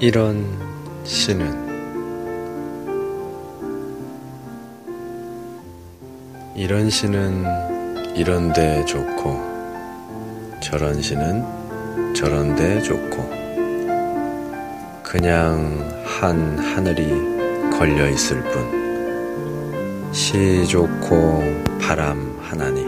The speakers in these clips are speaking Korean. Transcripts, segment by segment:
이런 시는 이런 시는 이런데 좋고 저런 시는 저런데 좋고 그냥 한 하늘이 걸려 있을 뿐. 시 좋고 바람 하나니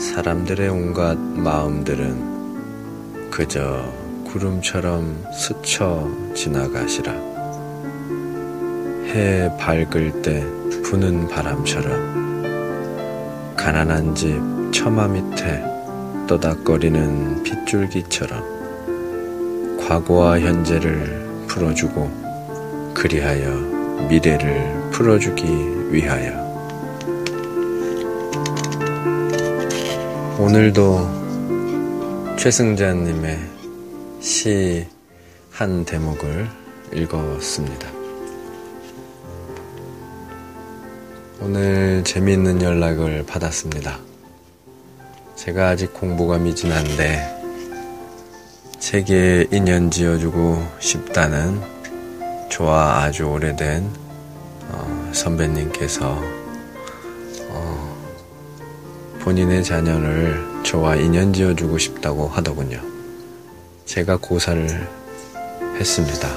사람들의 온갖 마음들은 그저 구름처럼 스쳐 지나가시라. 해 밝을 때 부는 바람처럼 가난한 집 처마 밑에 떠닥거리는 빗줄기처럼 과거와 현재를 풀어주고 그리하여 미래를 풀어주기 위하여 오늘도 최승자님의 시 한 대목을 읽었습니다. 오늘 재미있는 연락을 받았습니다. 제가 아직 공부가 미진한데 책에 인연 지어주고 싶다는 저와 아주 오래된 어, 선배님께서 어, 본인의 자녀를 저와 인연 지어주고 싶다고 하더군요. 제가 고사를 했습니다.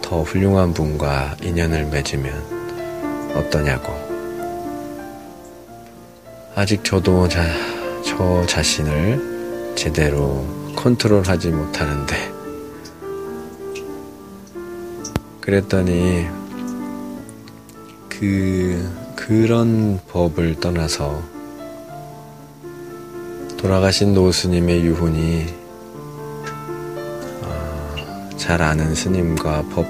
더 훌륭한 분과 인연을 맺으면 어떠냐고. 아직 저도 자, 저 자신을 제대로 컨트롤하지 못하는데, 그랬더니, 그, 그런 법을 떠나서 돌아가신 노스님의 유훈이 잘 아는 스님과 법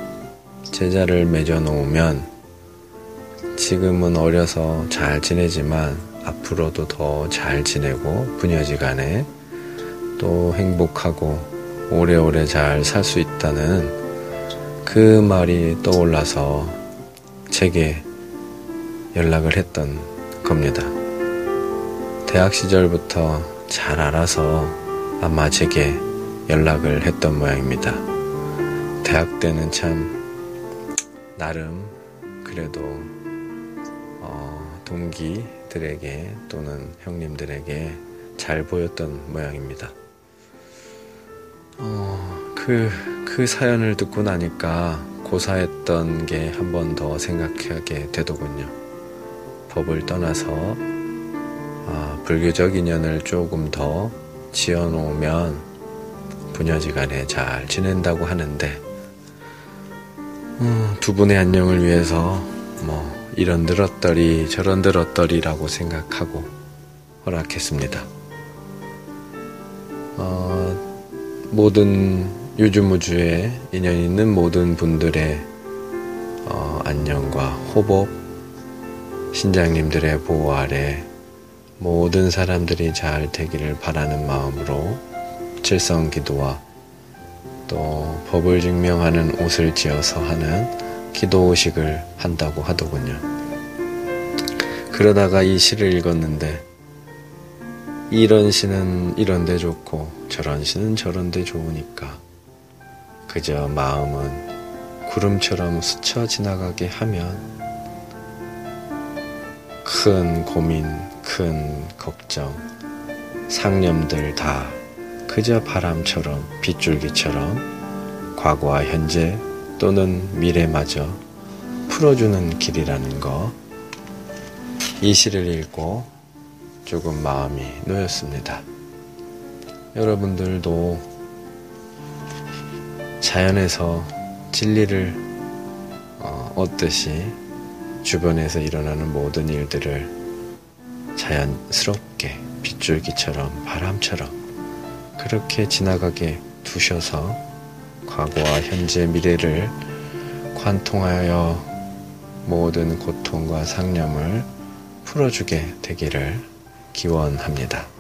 제자를 맺어 놓으면 지금은 어려서 잘 지내지만 앞으로도 더 잘 지내고 부녀지간에 또 행복하고 오래오래 잘 살 수 있다는 그 말이 떠올라서 제게 연락을 했던 겁니다. 대학 시절부터 잘 알아서 아마 제게 연락을 했던 모양입니다. 대학 때는 참 나름 그래도 어, 동기들에게 또는 형님들에게 잘 보였던 모양입니다. 어, 그, 그 사연을 듣고 나니까 고사했던 게 한 번 더 생각하게 되더군요. 법을 떠나서 아, 불교적 인연을 조금 더 지어놓으면 부녀지간에 잘 지낸다고 하는데 어, 두 분의 안녕을 위해서 뭐 이런 들었더리 저런 들었더리라고 생각하고 허락했습니다. 어, 모든 유주무주에 인연 있는 모든 분들의 어, 안녕과 호복, 신장님들의 보호 아래 모든 사람들이 잘 되기를 바라는 마음으로 칠성 기도와 또 법을 증명하는 옷을 지어서 하는 기도식을 한다고 하더군요. 그러다가 이 시를 읽었는데 이런 시는 이런데 좋고 저런 시는 저런데 좋으니까 그저 마음은 구름처럼 스쳐 지나가게 하면 큰 고민, 큰 걱정, 상념들 다 그저 바람처럼 빗줄기처럼 과거와 현재 또는 미래마저 풀어주는 길이라는 거. 이 시를 읽고 조금 마음이 놓였습니다. 여러분들도 자연에서 진리를 어, 얻듯이 주변에서 일어나는 모든 일들을 자연스럽게 빗줄기처럼 바람처럼 그렇게 지나가게 두셔서 과거와 현재 미래를 관통하여 모든 고통과 상념을 풀어주게 되기를 기원합니다.